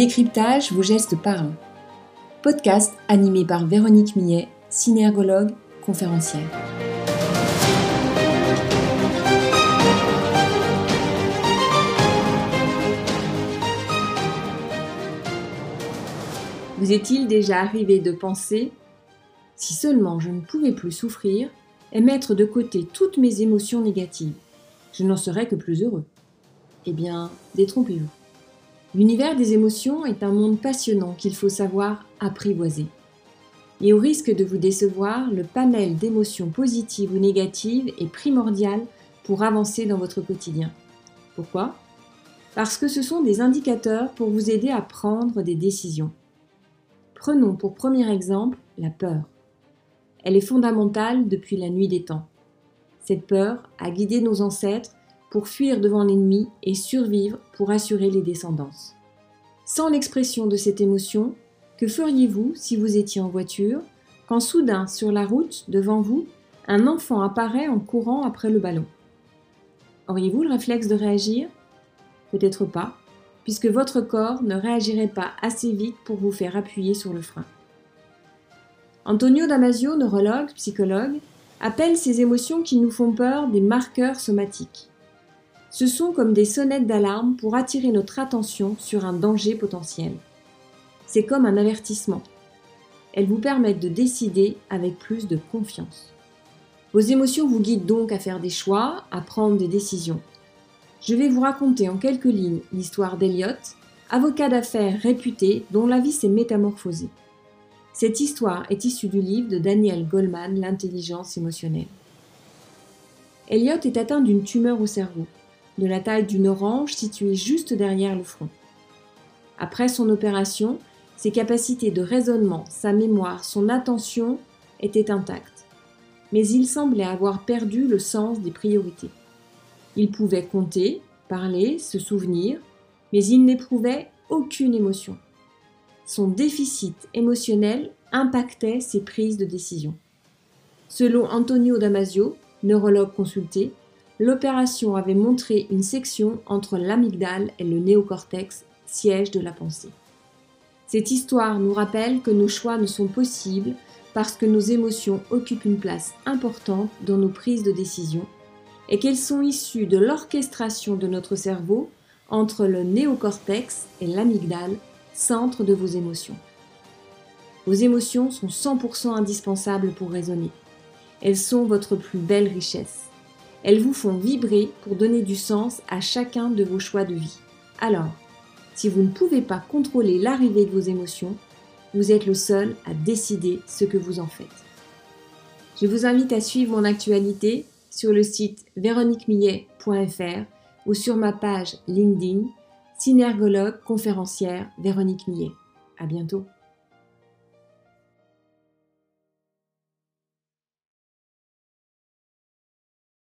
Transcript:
Décryptage, vos gestes parlent. Podcast animé par Véronique Millet, synergologue, conférencière. Vous est-il déjà arrivé de penser si seulement je ne pouvais plus souffrir et mettre de côté toutes mes émotions négatives, je n'en serais que plus heureux? Eh bien, détrompez-vous. L'univers des émotions est un monde passionnant qu'il faut savoir apprivoiser. Et au risque de vous décevoir, le panel d'émotions positives ou négatives est primordial pour avancer dans votre quotidien. Pourquoi? Parce que ce sont des indicateurs pour vous aider à prendre des décisions. Prenons pour premier exemple la peur. Elle est fondamentale depuis la nuit des temps. Cette peur a guidé nos ancêtres pour fuir devant l'ennemi et survivre pour assurer les descendances. Sans l'expression de cette émotion, que feriez-vous si vous étiez en voiture, quand soudain sur la route, devant vous, un enfant apparaît en courant après le ballon? Auriez-vous le réflexe de réagir? Peut-être pas, puisque votre corps ne réagirait pas assez vite pour vous faire appuyer sur le frein. Antonio Damasio, neurologue, psychologue, appelle ces émotions qui nous font peur des marqueurs somatiques. Ce sont comme des sonnettes d'alarme pour attirer notre attention sur un danger potentiel. C'est comme un avertissement. Elles vous permettent de décider avec plus de confiance. Vos émotions vous guident donc à faire des choix, à prendre des décisions. Je vais vous raconter en quelques lignes l'histoire d'Eliot, avocat d'affaires réputé dont la vie s'est métamorphosée. Cette histoire est issue du livre de Daniel Goleman, L'intelligence émotionnelle. Elliot est atteint d'une tumeur au cerveau, de la taille d'une orange située juste derrière le front. Après son opération, ses capacités de raisonnement, sa mémoire, son attention étaient intactes. Mais il semblait avoir perdu le sens des priorités. Il pouvait compter, parler, se souvenir, mais il n'éprouvait aucune émotion. Son déficit émotionnel impactait ses prises de décision. Selon Antonio Damasio, neurologue consulté, l'opération avait montré une section entre l'amygdale et le néocortex, siège de la pensée. Cette histoire nous rappelle que nos choix ne sont possibles parce que nos émotions occupent une place importante dans nos prises de décision et qu'elles sont issues de l'orchestration de notre cerveau entre le néocortex et l'amygdale, centre de vos émotions. Vos émotions sont 100% indispensables pour raisonner. Elles sont votre plus belle richesse. Elles vous font vibrer pour donner du sens à chacun de vos choix de vie. Alors, si vous ne pouvez pas contrôler l'arrivée de vos émotions, vous êtes le seul à décider ce que vous en faites. Je vous invite à suivre mon actualité sur le site véroniquemillet.fr ou sur ma page LinkedIn, synergologue conférencière Véronique Millet. À bientôt.